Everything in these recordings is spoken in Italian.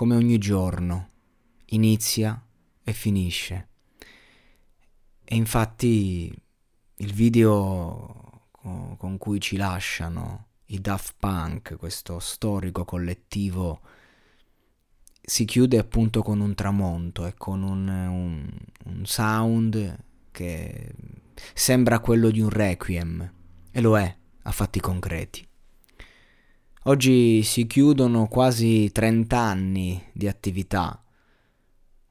come ogni giorno inizia e finisce. E infatti il video con cui ci lasciano i Daft Punk, questo storico collettivo, si chiude appunto con un tramonto e con un, un, un sound che sembra quello di un requiem, e lo è a fatti concreti. Oggi si chiudono quasi 30 anni di attività.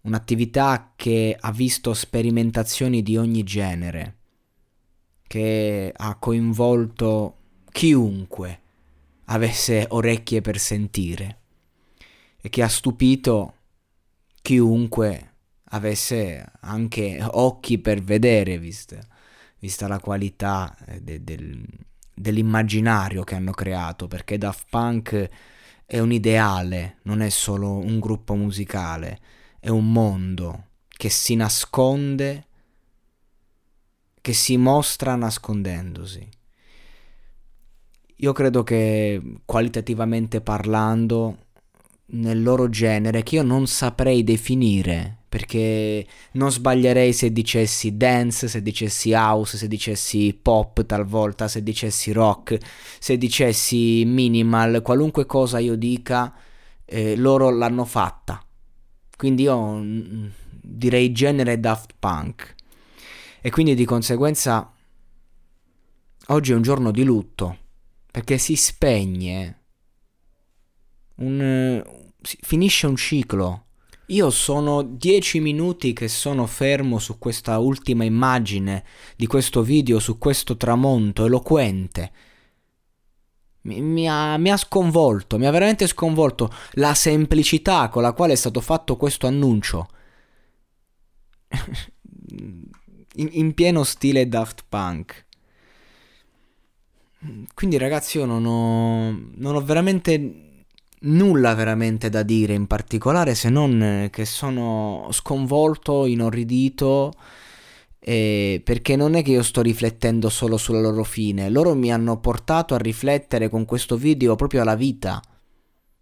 Un'attività che ha visto sperimentazioni di ogni genere, che ha coinvolto chiunque avesse orecchie per sentire e che ha stupito chiunque avesse anche occhi per vedere, vista, vista la qualità eh, de, del, dell'immaginario che hanno creato, perché Daft Punk è un ideale, non è solo un gruppo musicale è un mondo che si nasconde, che si mostra nascondendosi. Io credo che qualitativamente parlando, nel loro genere, che io non saprei definire, perché non sbaglierei se dicessi dance, se dicessi house, se dicessi pop talvolta, se dicessi rock, se dicessi minimal, qualunque cosa io dica, eh, loro l'hanno fatta quindi io mm, direi genere Daft Punk. E quindi di conseguenza oggi è un giorno di lutto, perché si spegne, un, finisce un ciclo. Io sono dieci minuti che sono fermo su questa ultima immagine di questo video, su questo tramonto eloquente mi, mi, ha, mi, ha, sconvolto, mi ha veramente sconvolto la semplicità con la quale è stato fatto questo annuncio. in, in, pieno stile Daft Punk. Quindi ragazzi io non ho, non ho veramente nulla veramente da dire in particolare se non che sono sconvolto, inorridito eh, perché non è che io sto riflettendo solo sulla loro fine, loro mi hanno portato a riflettere con questo video proprio alla vita.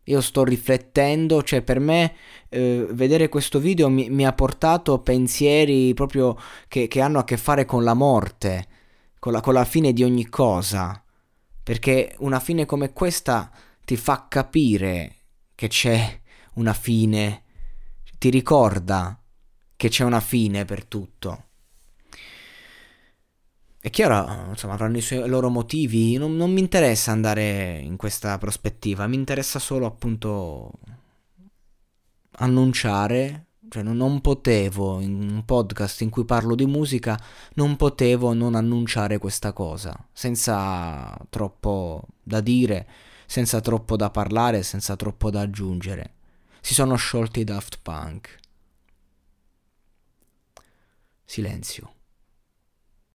Io sto riflettendo, cioè per me eh, vedere questo video mi, mi, ha portato pensieri proprio che, che, hanno a che fare con la morte, con la, con la fine di ogni cosa. Perché una fine come questa ti fa capire che c'è una fine, ti ricorda che c'è una fine per tutto. È chiaro, insomma, avranno i, suoi, loro motivi, non, non mi interessa andare in questa prospettiva, mi interessa solo appunto annunciare cioè non, potevo in un podcast in cui parlo di musica non potevo non annunciare questa cosa senza troppo da dire senza troppo da parlare senza troppo da aggiungere. Si sono sciolti i Daft Punk. Silenzio